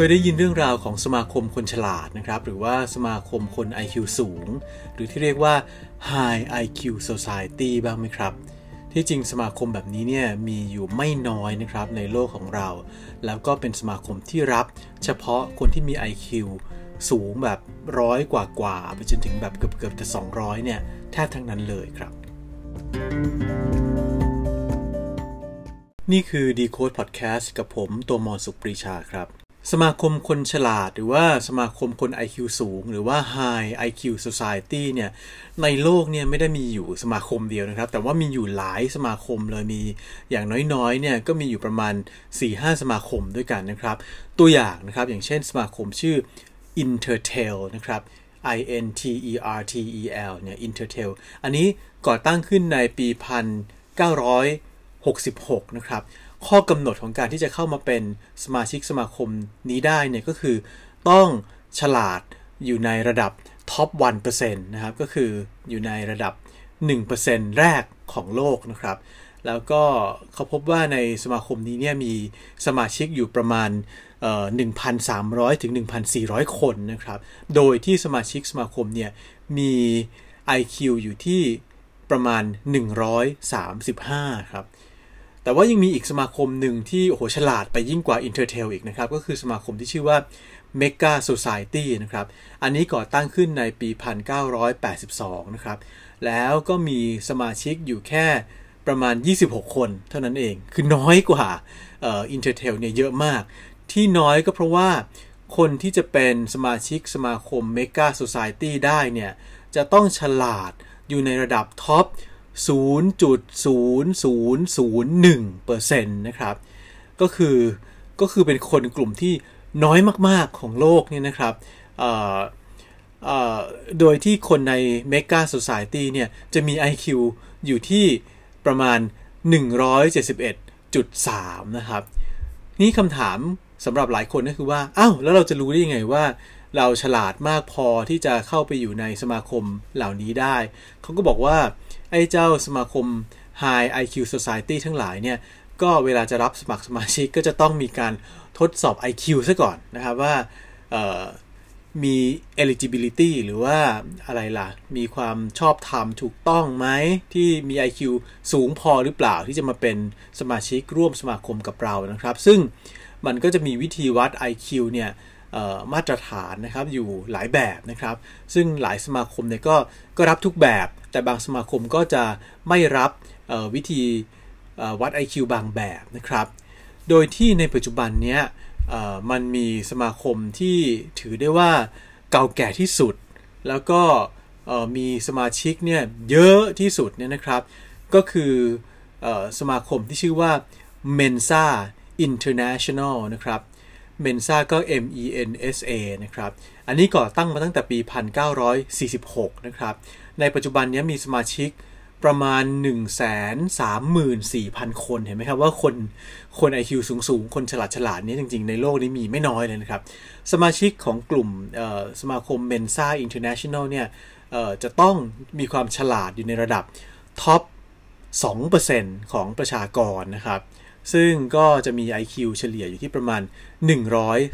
เคยได้ยินเรื่องราวของสมาคมคนฉลาดนะครับ หรือว่าสมาคมคน IQ สูง หรือที่เรียกว่า High IQ Society บ้างไหมครับ ที่จริงสมาคมแบบนี้เนี่ยมีอยู่ไม่น้อยนะครับในโลกของเรา แล้วก็เป็นสมาคมที่รับเฉพาะคนที่มี IQ สูงแบบร้อยกว่ากว่าไปจนถึงแบบเกือบเกือบจะ 200 เนี่ยแทบทั้งนั้นเลยครับ นี่คือ Decode Podcast กับผมตัวมอนสุปรีชาครับ สมาคมคนฉลาด หรือว่าสมาคมคน IQ สูง หรือว่า High IQ Society เนี่ยในโลกเนี่ยไม่ได้มีอยู่สมาคมเดียวนะครับ แต่ว่ามีอยู่หลายสมาคมเลยมีอย่างน้อยๆเนี่ยก็มีอยู่ประมาณ 4-5 สมาคมด้วยกันนะครับ ตัวอย่างนะครับอย่างเช่นสมาคมชื่อ Intertel นะครับ I N T E R T E L เนี่ย Intertel อันนี้ก่อตั้งขึ้นในปี 1966 นะครับ ข้อกำหนดของการที่จะเข้ามาเป็นสมาชิกสมาคมนี้ได้เนี่ยก็คือต้องฉลาดอยู่ในระดับท็อป1%นะครับ ก็คืออยู่ในระดับ 1%แรกของโลกนะครับ แล้วก็เขาพบว่าในสมาคมนี้เนี่ยมีสมาชิกอยู่ประมาณ 1,300 ถึง 1,400 คนนะครับ โดยที่สมาชิกสมาคมเนี่ยมี IQ อยู่ที่ประมาณ 135 ครับ แต่ว่ายังมีอีกสมาคมหนึ่งที่โอ้โหฉลาดไปยิ่งกว่า Intertel อีกนะครับ ก็คือสมาคมที่ชื่อว่า Mega Society นะครับ อันนี้ก่อตั้งขึ้นในปี 1982 นะครับ แล้วก็มีสมาชิกอยู่แค่ประมาณ 26 คนเท่านั้นเอง คือน้อยกว่าเอ่อ Intertel เนี่ยเยอะมาก ที่น้อยก็เพราะว่าคนที่จะเป็นสมาชิกสมาคม Mega Society ได้เนี่ย จะต้องฉลาดอยู่ในระดับท็อป 0.0001%นะครับ ก็คือก็คือเป็นคนกลุ่มที่น้อยมาก ๆ ของโลกเนี่ยนะครับโดยที่คนใน Mega Society เนี่ย จะมี IQ อยู่ที่ประมาณ 171.3 นะครับ นี่คำถามสำหรับหลายคนก็คือว่า อ้าว แล้วเราจะรู้ได้ยังไงว่า เราฉลาดมากพอที่จะเข้าไปอยู่ในสมาคมเหล่านี้ได้ เขาก็บอกว่า ไอ้เจ้าสมาคม High IQ Society ทั้งหลายเนี่ยก็เวลาจะรับสมัครสมาชิกก็จะต้องมีการทดสอบ IQ ซะก่อนนะครับว่ามี eligibility หรือว่าอะไรล่ะ มีความชอบธรรมถูกต้องไหมที่มี IQ สูงพอหรือเปล่าที่จะมาเป็นสมาชิกร่วมสมาคมกับเรานะครับ ซึ่งมันก็จะมีวิธีวัด IQ เนี่ย มาตรฐานนะครับอยู่หลายแบบนะครับ ซึ่งหลายสมาคมเนี่ยก็ก็รับทุกแบบ แต่บางสมาคมก็จะไม่รับวิธีวัด IQ บางแบบนะครับ โดยที่ในปัจจุบันเนี้ยมันมีสมาคมที่ถือได้ว่าเก่าแก่ที่สุด แล้วก็มีสมาชิกเนี่ยเยอะที่สุดเนี่ยนะครับ ก็คือสมาคมที่ชื่อว่า Mensa International นะครับ Mensa ก็ M E N S A นะครับ อันนี้ก่อตั้งมาตั้งแต่ปี 1946 นะครับ ในปัจจุบันนี้มีสมาชิกประมาณ 134,000 คน เห็นไหมครับว่าคนคน IQ สูงสูงคนฉลาดฉลาดนี้จริงๆ ในโลกนี้มีไม่น้อยเลยนะครับ สมาชิกของกลุ่มสมาคม Mensa International เนี่ยจะต้องมีความฉลาดอยู่ในระดับท็อป 2%ของประชากรนะครับ ซึ่งก็จะมี IQ เฉลี่ยอยู่ที่ประมาณ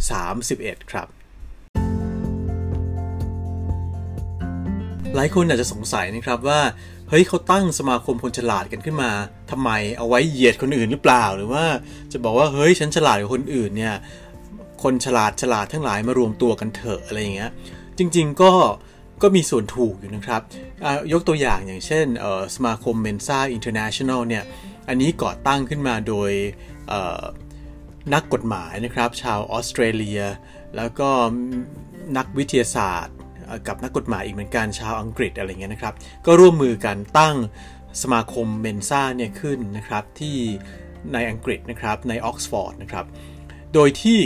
131 ครับ หลายคนอาจจะสงสัยนะครับว่า เฮ้ยเขาตั้งสมาคมคนฉลาดกันขึ้นมาทำไมเอาไว้เหยียดคนอื่นหรือเปล่า หรือว่าจะบอกว่าเฮ้ยฉันฉลาดกว่าคนอื่นเนี่ยคนฉลาดฉลาดทั้งหลายมารวมตัวกันเถอะอะไรอย่างเงี้ยจริง ๆ ก็ ก็มีส่วนถูกอยู่นะครับ ยกตัวอย่างอย่างเช่นสมาคม Mensa International เนี่ย อันนี้ก่อตั้งขึ้นมาโดยนักกฎหมายนะครับ ชาวออสเตรเลีย แล้วก็นักวิทยาศาสตร์ กับนักกฎหมายอีกเหมือนกันชาวอังกฤษอะไรเงี้ยนะครับ ก็ร่วมมือกันตั้งสมาคมเมนซ่าเนี่ยขึ้นนะครับที่ในอังกฤษนะครับในออกซฟอร์ดนะครับ โดยที่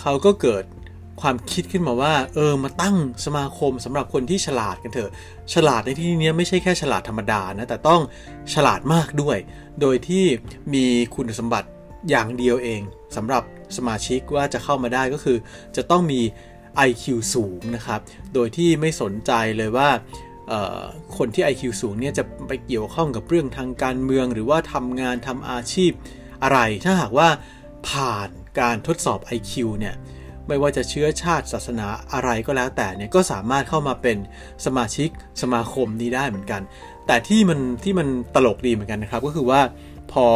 เขาก็เกิด ความคิดขึ้นมาว่า เออมาตั้งสมาคมสำหรับคนที่ฉลาดกันเถอะ ฉลาดในที่นี้ไม่ใช่แค่ฉลาดธรรมดานะแต่ต้องฉลาดมากด้วย โดยที่มีคุณสมบัติอย่างเดียวเองสำหรับสมาชิกว่าจะเข้ามาได้ก็คือ จะต้องมี IQ สูงนะครับ โดยที่ไม่สนใจเลยว่าคนที่ IQ สูงเนี่ยจะไปเกี่ยวข้องกับเรื่องทางการเมืองหรือว่าทำงานทำอาชีพอะไร ถ้าหากว่าผ่านการทดสอบ IQ เนี่ย ไม่ว่าจะเชื้อชาติศาสนาอะไรก็แล้วแต่เนี่ยก็สามารถเข้ามาเป็นสมาชิกสมาคมนี้ได้เหมือนกัน แต่ที่มันที่มันตลกดีเหมือนกันนะครับ ก็คือว่าพอ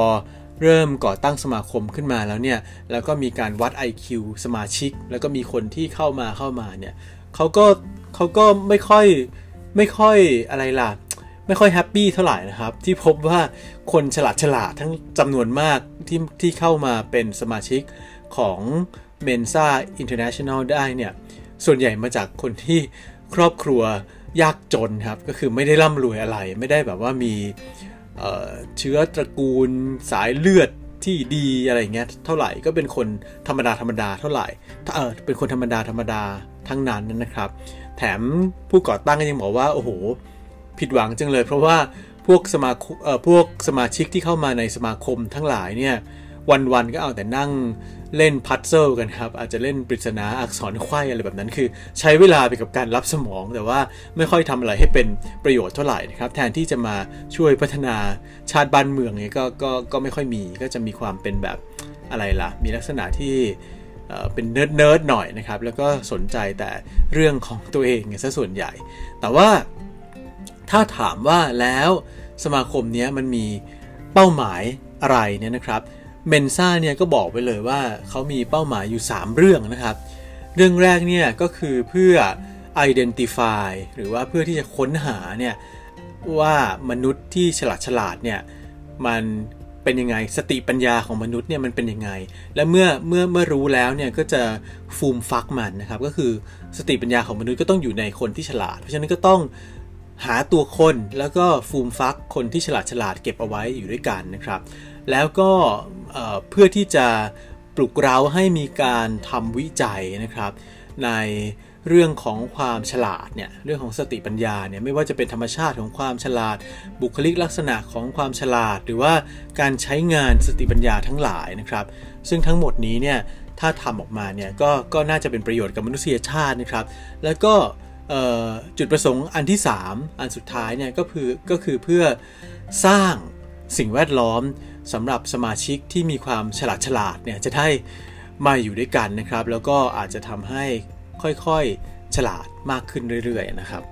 เริ่มก่อตั้งสมาคมขึ้นมาแล้วเนี่ยแล้วก็มีการวัด IQ สมาชิก แล้วก็มีคนที่เข้ามาเข้ามาเนี่ยเขาก็เขาก็ไม่ค่อยไม่ค่อยอะไรล่ะไม่ค่อยแฮปปี้เท่าไหร่นะครับ ที่พบว่าคนฉลาดฉลาดทั้งจำนวนมากที่ที่เข้ามาเป็นสมาชิกของ Mensa International ได้เนี่ย ส่วนใหญ่มาจากคนที่ครอบครัวยากจนครับ ก็คือไม่ได้ร่ำรวยอะไร ไม่ได้แบบว่ามีเเชื้อตระกูลสายเลือดที่ดีอะไรเงี้ยเท่าไหร่ก็เป็นคนธรรมดาธรรมดาเท่าไหร่เออเป็นคนธรรมดาธรรมดาทั้งนั้นนะครับ แถมผู้ก่อตั้งก็ยังบอกว่าโอ้โหผิดหวังจังเลย เพราะว่าพวกสมาเอ่อพวกสมาชิกที่เข้ามาในสมาคมทั้งหลายเนี่ยวันๆก็เอาแต่นั่ง เล่นพัซเซิลกันครับ อาจจะเล่นปริศนาอักษรไขว้อะไรแบบนั้นคือ ใช้เวลาไปกับการรับสมอง แต่ว่าไม่ค่อยทำอะไรให้เป็นประโยชน์เท่าไหร่นะครับ แทนที่จะมาช่วยพัฒนาชาติบ้านเมืองเนี่ยก็ก็ก็ไม่ค่อยมีก็จะมีความเป็นแบบอะไรล่ะ มีลักษณะที่เป็น nerd nerd หน่อยนะครับ แล้วก็สนใจแต่เรื่องของตัวเองซะส่วนใหญ่ แต่ว่าถ้าถามว่าแล้วสมาคมนี้มันมีเป้าหมายอะไรเนี่ยนะครับ Mensa เนี่ยก็บอกไปเลยว่าเขามีเป้าหมายอยู่ 3 เรื่องนะครับ เรื่องแรกเนี่ยก็คือเพื่อ identify หรือว่าเพื่อที่จะค้นหาเนี่ยว่ามนุษย์ที่ฉลาดฉลาดเนี่ยมันเป็นยังไงสติปัญญาของมนุษย์เนี่ยมันเป็นยังไง และเมื่อเมื่อเมื่อรู้แล้วเนี่ยก็จะฟูมฟักมันนะครับก็คือสติปัญญาของมนุษย์ก็ต้องอยู่ในคนที่ฉลาด เพราะฉะนั้นก็ต้องหาตัวคนแล้วก็ฟูมฟักคนที่ฉลาดฉลาดเก็บเอาไว้อยู่ด้วยกันนะครับ แล้วก็เพื่อที่จะปลุกเร้าให้มีการทำวิจัยนะครับ ในเรื่องของความฉลาดเนี่ยเรื่องของสติปัญญาเนี่ยไม่ว่าจะเป็นธรรมชาติของความฉลาด บุคลิกลักษณะของความฉลาด หรือว่าการใช้งานสติปัญญาทั้งหลายนะครับ ซึ่งทั้งหมดนี้เนี่ยถ้าทำออกมาเนี่ยก็ก็น่าจะเป็นประโยชน์กับมนุษยชาตินะครับ แล้วก็จุดประสงค์อันที่ 3 อันสุดท้ายเนี่ยก็คือก็คือเพื่อสร้างสิ่งแวดล้อม สำหรับสมาชิกที่มีความฉลาดฉลาดเนี่ยจะได้มาอยู่ด้วยกันนะครับ แล้วก็อาจจะทำให้ค่อยๆฉลาดมากขึ้นเรื่อยๆนะครับ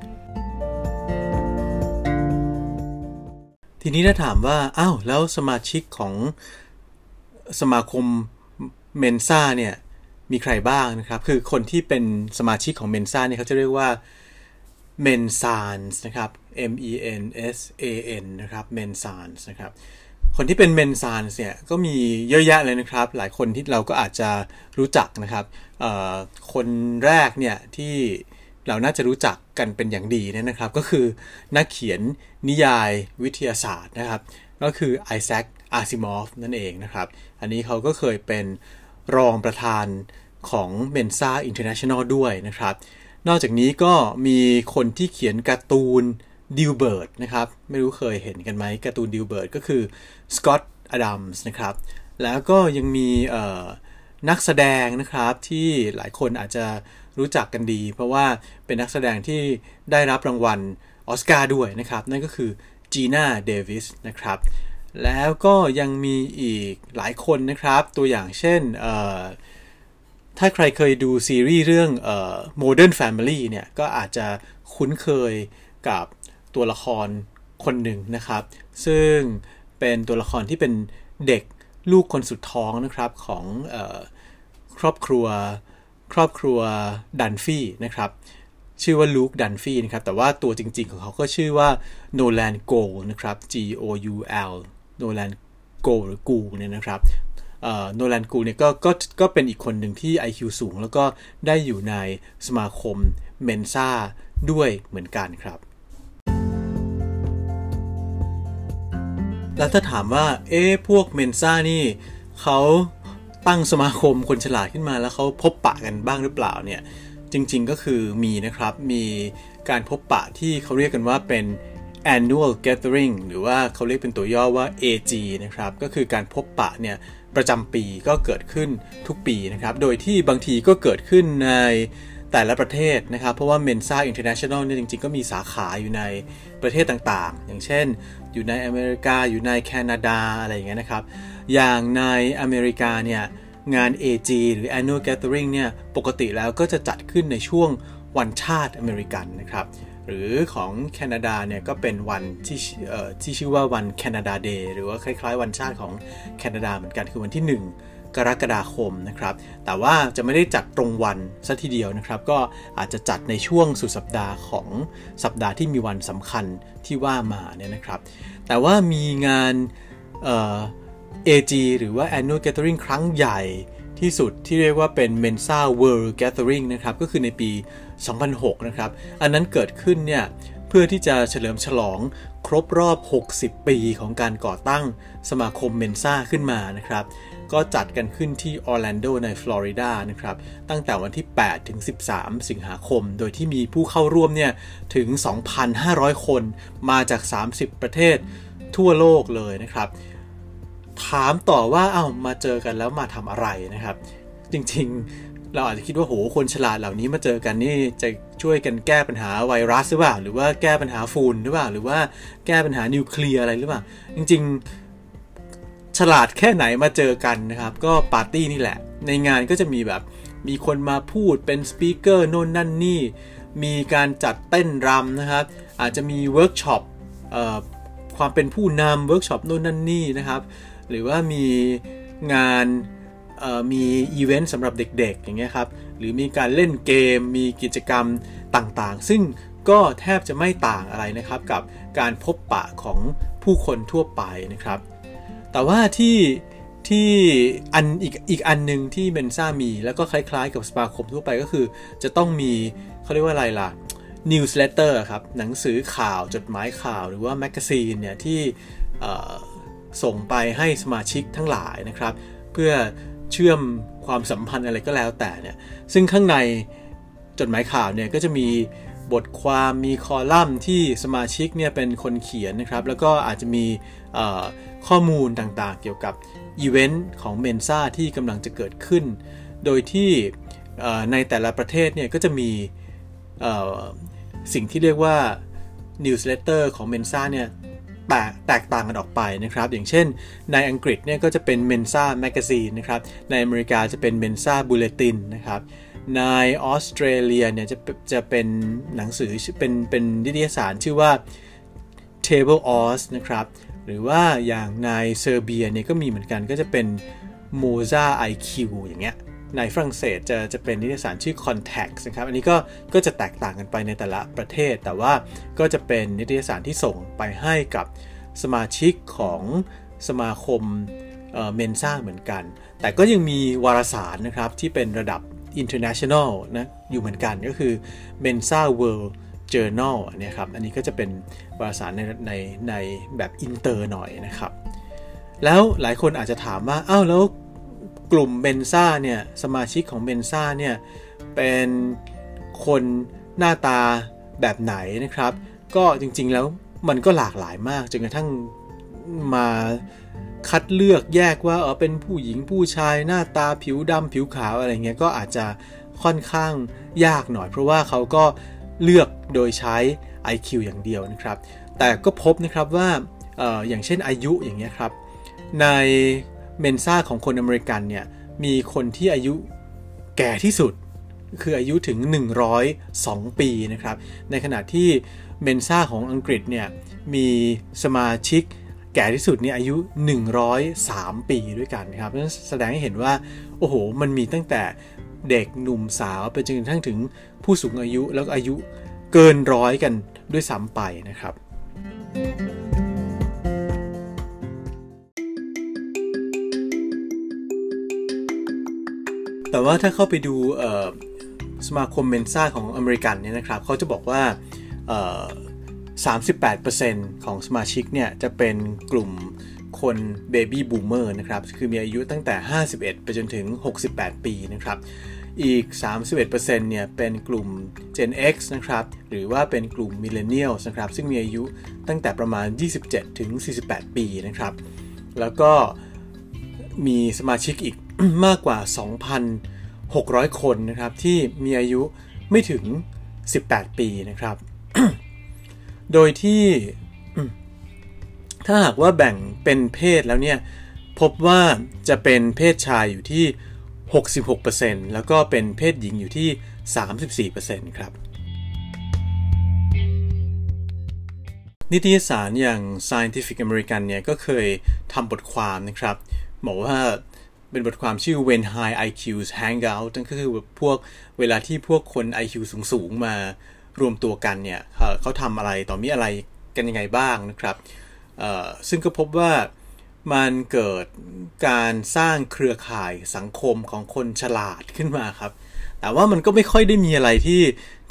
ทีนี้ถ้าถามว่าอ้าวแล้วสมาชิกของสมาคม Mensa เนี่ยมีใครบ้างนะครับ คือคนที่เป็นสมาชิกของ Mensa เนี่ยเขาจะเรียกว่าMensans นะครับ M E N S A N นะครับ Mensans นะครับ คนที่เป็น Mensan เนี่ยก็มีเยอะแยะเลยนะครับ หลายคนที่เราก็อาจจะรู้จักนะครับคนแรกเนี่ยที่เราน่าจะรู้จักกันเป็นอย่างดีนะครับ ก็คือนักเขียนนิยายวิทยาศาสตร์นะครับ ก็คือไอแซคอาร์ซิมอฟนั่นเองนะครับ อันนี้เขาก็เคยเป็นรองประธานของ Mensa International ด้วยนะครับ นอกจากนี้ก็มีคนที่เขียนการ์ตูน Dilbert นะครับ ไม่รู้เคยเห็นกันไหมการ์ตูน Dilbert ก็คือสกอตต์อดัมส์นะครับ แล้วก็ยังมีนักแสดงนะครับที่หลายคนอาจจะรู้จักกันดี เพราะว่าเป็นนักแสดงที่ได้รับรางวัลออสการ์ด้วยนะครับ นั่นก็คือจีน่าเดวิสนะครับ แล้วก็ยังมีอีกหลายคนนะครับ ตัวอย่างเช่น ถ้าใครเคยดูซีรีส์เรื่อง Modern Family เนี่ย ก็อาจจะคุ้นเคยกับ ตัวละครคนหนึ่งนะครับ ซึ่งเป็นตัวละครที่เป็นเด็กลูกคนสุดท้องนะครับของออครอบครัวครอบครัวดันฟี่นะครับ ชื่อว่าลูกดันฟี่นะครับ แต่ว่าตัวจริง ๆ ของเขาก็ชื่อว่าโนแลนโกนะครับ G O U L โนแลนโกหรือกูเนี่ยนะครับโนแลนกูเนี่ยก็ก็ก็เป็นอีกคนหนึ่งที่ IQ สูง แล้วก็ได้อยู่ในสมาคมเมนซ่าด้วยเหมือนกันครับ แล้วถ้าถามว่า เอ๊พวกเมนซ่านี่เขาตั้งสมาคมคนฉลาดขึ้นมาแล้วเขาพบปะกันบ้างหรือเปล่าเนี่ย จริงๆก็คือมีนะครับ มีการพบปะที่เขาเรียกกันว่าเป็น annual gathering หรือว่าเขาเรียกเป็นตัวย่อว่า AG นะครับ ก็คือการพบปะเนี่ยประจำปีก็เกิดขึ้นทุกปีนะครับ โดยที่บางทีก็เกิดขึ้นในแต่ละประเทศนะครับ เพราะว่า Mensa International เนี่ยจริงๆ ก็มีสาขาอยู่ในประเทศต่างๆ อย่างเช่น อยู่ในอเมริกา อยู่ในแคนาดาอะไรอย่างเงี้ยนะครับ อย่างในอเมริกาเนี่ยงาน AG หรือ Annual Gathering เนี่ยปกติแล้วก็จะจัดขึ้นในช่วงวันชาติอเมริกันนะครับหรือของแคนาดาเนี่ยก็เป็นวันที่ที่ชื่อว่าวันแคนาดาเดย์หรือว่าคล้ายๆ วันชาติของแคนาดาเหมือนกันคือวันที่ 1 กรกฎาคมนะครับ แต่ว่าจะไม่ได้จัดตรงวันซะทีเดียวนะครับ ก็อาจจะจัดในช่วงสุดสัปดาห์ของสัปดาห์ที่มีวันสำคัญที่ว่ามาเนี่ยนะครับ แต่ว่ามีงานเอ่อ AG หรือว่า Annual Gathering ครั้งใหญ่ที่สุดที่เรียกว่าเป็น Mensa World Gathering นะครับ ก็คือในปี 2006 นะครับ อันนั้นเกิดขึ้นเนี่ยเพื่อที่จะเฉลิมฉลองครบรอบ 60 ปีของการก่อตั้งสมาคมเมนซ่าขึ้นมานะครับ ก็จัดกันขึ้นที่ออร์แลนโดในฟลอริดานะครับตั้งแต่วันที่ 8 ถึง 13 สิงหาคม โดยที่มีผู้เข้าร่วมเนี่ยถึง 2,500 คนมาจาก 30 ประเทศทั่วโลกเลยนะครับ ถามต่อว่าเอา้ามาเจอกันแล้วมาทำอะไรนะครับ จริงๆเราอาจจะคิดว่าโหคนฉลาดเหล่านี้มาเจอกันนี่จะช่วยกันแก้ปัญหาไวรัสหรือเปล่า หรือว่าแก้ปัญหาฝุ่นหรือเปล่า หรือว่าแก้ปัญหานิวเคลียร์อะไรหรือเปล่า จริง ๆ ฉลาดแค่ไหนมาเจอกันนะครับ ก็ปาร์ตี้นี่แหละ ในงานก็จะมีแบบมีคนมาพูดเป็น speaker โน่นนั่นนี่ มีการจัดเต้นรำนะครับ อาจจะมีเวิร์กช็อปความเป็นผู้นำเวิร์กช็อปโน่นนั่นนี่นะครับ หรือว่ามีงานมีอีเวนต์สำหรับเด็กๆ อย่างเงี้ยครับ หรือมีการเล่นเกม มีกิจกรรมต่างๆ ซึ่งก็แทบจะไม่ต่างอะไรนะครับกับการพบปะของผู้คนทั่วไปนะครับ แต่ว่าที่ที่อันอีกอีกอันหนึ่งที่ Mensa มีแล้วก็คล้ายๆ กับสมาคมทั่วไปก็คือ จะต้องมีเขาเรียกว่าอะไรล่ะnewsletter ครับ หนังสือข่าวจดหมายข่าวหรือว่า magazine เนี่ยที่ส่งไปให้สมาชิกทั้งหลายนะครับ เพื่อเชื่อมความสัมพันธ์อะไรก็แล้วแต่เนี่ยซึ่งข้างในจดหมายข่าวเนี่ยก็จะมี บทความมีคอลัมน์ที่สมาชิกเนี่ยเป็นคนเขียนนะครับ แล้วก็อาจจะมีข้อมูลต่างๆ เกี่ยวกับอีเวนต์ของ Mensa ที่กำลังจะเกิดขึ้น โดยที่ในแต่ละประเทศเนี่ยก็จะมีสิ่งที่เรียกว่า newsletter ของเมนซ่าเนี่ยแตกแตกต่างกันออกไปนะครับ อย่างเช่นในอังกฤษเนี่ยก็จะเป็น Mensa Magazine นะครับ ในอเมริกาจะเป็น Mensa Bulletin นะครับ ในออสเตรเลียเนี่ยจะจะเป็นหนังสือเป็นเป็นนิตยสารชื่อว่า Table Oz นะครับ หรือว่าอย่างในเซอร์เบียเนี่ยก็มีเหมือนกันก็จะเป็น Moza IQ อย่างเงี้ยในฝรั่งเศสจะจะเป็นนิตยสารชื่อ Context นะครับ อันนี้ก็ก็จะแตกต่างกันไปในแต่ละประเทศ แต่ว่าก็จะเป็นนิตยสารที่ส่งไปให้กับสมาชิกของสมาคมเมนซ่าเหมือนกัน แต่ก็ยังมีวารสารนะครับที่เป็นระดับ international นะอยู่เหมือนกันก็คือ Mensa World Journal เนี่ยครับอันนี้ก็จะเป็นวารสารในในในแบบอินเตอร์หน่อยนะครับ แล้วหลายคนอาจจะถามว่าอ้าวแล้วกลุ่ม Mensa เนี่ยสมาชิกของ Mensa เนี่ยเป็นคนหน้าตาแบบไหนนะครับ ก็จริงๆแล้วมันก็หลากหลายมากจนกระทั่งมา คัดเลือกแยกว่าเออเป็นผู้หญิงผู้ชายหน้าตาผิวดำผิวขาวอะไรเงี้ยก็อาจจะค่อนข้างยากหน่อย เพราะว่าเขาก็เลือกโดยใช้ IQ อย่างเดียวนะครับ แต่ก็พบนะครับว่าอออย่างเช่นอายุอย่างเงี้ยครับ ในเมนซ่าของคนอเมริกันเนี่ยมีคนที่อายุแก่ที่สุดคืออายุถึง 102 ปีนะครับ ในขณะที่เมนซ่าของอังกฤษเนี่ยมีสมาชิก แก่ที่สุดเนี่ยอายุ 103 ปีด้วยกันนะครับนั่นแสดงให้เห็นว่า โอ้โห มันมีตั้งแต่เด็กหนุ่มสาวไปจนกระทั่งถึงผู้สูงอายุแล้วอายุเกินร้อยกันด้วยซ้ำไปนะครับ แต่ว่าถ้าเข้าไปดูสมาคมเมนซ่าของอเมริกันเนี่ยนะครับเขาจะบอกว่า 38%ของสมาชิกเนี่ยจะเป็นกลุ่มคนเบบี้บูมเมอร์นะครับ คือมีอายุตั้งแต่ 51 ไปจนถึง 68 ปีนะครับ อีก 31%เนี่ย เป็นกลุ่ม Gen X นะครับ หรือว่าเป็นกลุ่ม Millennials นะครับ ซึ่งมีอายุตั้งแต่ประมาณ 27 ถึง 48 ปีนะครับ แล้วก็มีสมาชิกอีกมากกว่า 2,600 คนนะครับ ที่มีอายุไม่ถึง 18 ปีนะครับ โดยที่ถ้าหากว่าแบ่งเป็นเพศแล้วเนี่ย พบว่าจะเป็นเพศชายอยู่ที่ 66%แล้วก็เป็นเพศหญิงอยู่ที่ 34%ครับ นิตยสารอย่าง Scientific American เนี่ยก็เคยทำบทความนะครับบอกว่าเป็นบทความชื่อ When High IQs Hang Out นั่นก็คือพวกเวลาที่พวกคน IQ สูง ๆ มา รวมตัวกันเนี่ยเขาทำอะไรต่อมีอะไรกันยังไงบ้างนะครับซึ่งก็พบว่ามันเกิดการสร้างเครือข่ายสังคมของคนฉลาดขึ้นมาครับ แต่ว่ามันก็ไม่ค่อยได้มีอะไรที่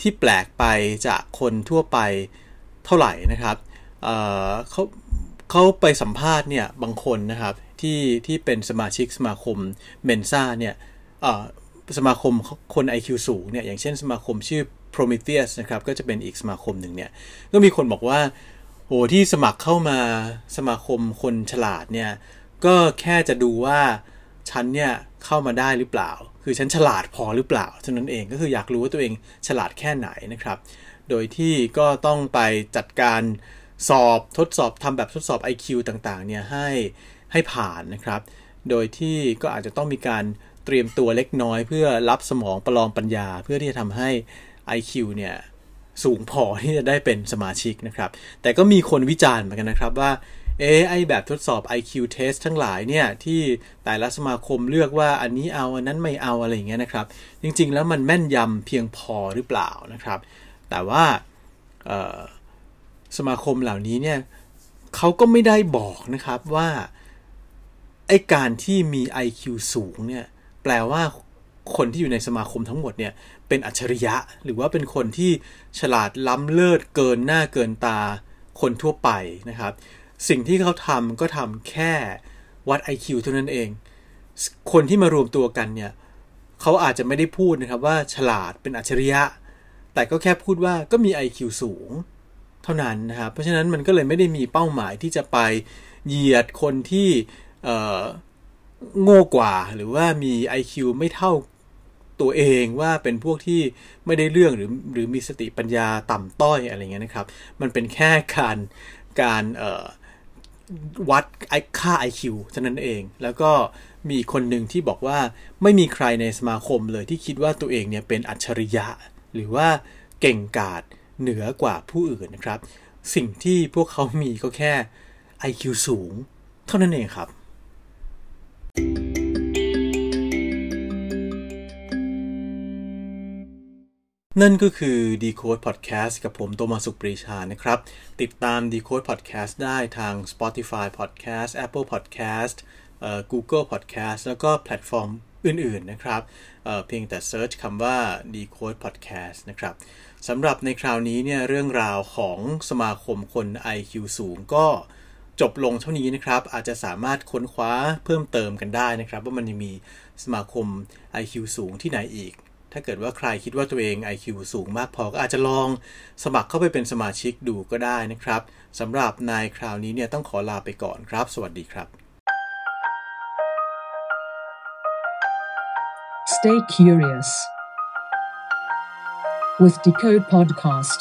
ที่แปลกไปจากคนทั่วไปเท่าไหร่นะครับเเขาเขาไปสัมภาษณ์เนี่ยบางคนนะครับที่ที่เป็นสมาชิกสมาคมเมนซ่าเนี่ย สมาคมคน IQ สูงเนี่ยอย่างเช่นสมาคมชื่อ Prometheus นะครับก็จะเป็นอีกสมาคมหนึ่งเนี่ยก็มีคนบอกว่าโหที่สมัครเข้ามาสมาคมคนฉลาดเนี่ยก็แค่จะดูว่าฉันเนี่ยเข้ามาได้หรือเปล่า คือฉันฉลาดพอหรือเปล่าเท่านั้นเองก็คืออยากรู้ว่าตัวเองฉลาดแค่ไหนนะครับ โดยที่ก็ต้องไปจัดการสอบทดสอบทำแบบทดสอบ IQ ต่างๆเนี่ยให้ให้ผ่านนะครับ โดยที่ก็อาจจะต้องมีการ เตรียมตัวเล็กน้อยเพื่อรับสมองประลองปัญญา เพื่อที่จะทำให้ IQ เนี่ยสูงพอที่จะได้เป็นสมาชิกนะครับ แต่ก็มีคนวิจารณ์เหมือนกันนะครับว่า เอไอแบบทดสอบ IQ test ทั้งหลายเนี่ยที่แต่ละสมาคมเลือกว่าอันนี้เอาอันนั้นไม่เอาอะไรอย่างเงี้ยนะครับ จริงๆ แล้วมันแม่นยำเพียงพอหรือเปล่านะครับ แต่ว่าสมาคมเหล่านี้เนี่ยเขาก็ไม่ได้บอกนะครับว่าไอการที่มี IQ สูงเนี่ย แปลว่าคนที่อยู่ในสมาคมทั้งหมดเนี่ยเป็นอัจฉริยะ หรือว่าเป็นคนที่ฉลาดล้ำเลิศเกินหน้าเกินตาคนทั่วไปนะครับ สิ่งที่เขาทำก็ทำแค่วัด IQ เท่านั้นเอง คนที่มารวมตัวกันเนี่ยเขาอาจจะไม่ได้พูดนะครับว่าฉลาดเป็นอัจฉริยะ แต่ก็แค่พูดว่าก็มี IQ สูงเท่านั้นนะครับ เพราะฉะนั้นมันก็เลยไม่ได้มีเป้าหมายที่จะไปเหยียดคนที่ โง่กว่าหรือว่ามี IQ ไม่เท่าตัวเองว่าเป็นพวกที่ไม่ได้เรื่องหรือหรือมีสติปัญญาต่ำต้อยอะไรเงี้ยนะครับ มันเป็นแค่การการวัดค่า IQ เท่านั้นเอง แล้วก็มีคนหนึ่งที่บอกว่าไม่มีใครในสมาคมเลยที่คิดว่าตัวเองเนี่ยเป็นอัจฉริยะ หรือว่าเก่งกาจเหนือกว่าผู้อื่นนะครับ สิ่งที่พวกเขามีก็แค่ IQ สูง เท่านั้นเองครับ นั่นก็คือ Decode Podcast กับผมโตมาสุปรีชานะครับ ติดตาม Decode Podcast ได้ทาง Spotify Podcast Apple Podcast Google Podcast แล้วก็แพลตฟอร์มอื่น ๆ นะครับเพียงแต่ search คำว่า Decode Podcast นะครับสำหรับในคราวนี้เนี่ยเรื่องราวของสมาคมคน IQ สูงก็จบลงเท่านี้นะครับ อาจจะสามารถค้นคว้าเพิ่มเติมกันได้นะครับ ว่ามันยังมีสมาคม IQ สูงที่ไหนอีก ถ้าเกิดว่าใครคิดว่าตัวเอง IQ สูงมากพอก็อาจจะลองสมัครเข้าไปเป็นสมาชิกดูก็ได้นะครับสำหรับนายคราวนี้เนี่ยต้องขอลาไปก่อนครับ สวัสดีครับ Stay curious with Decode Podcast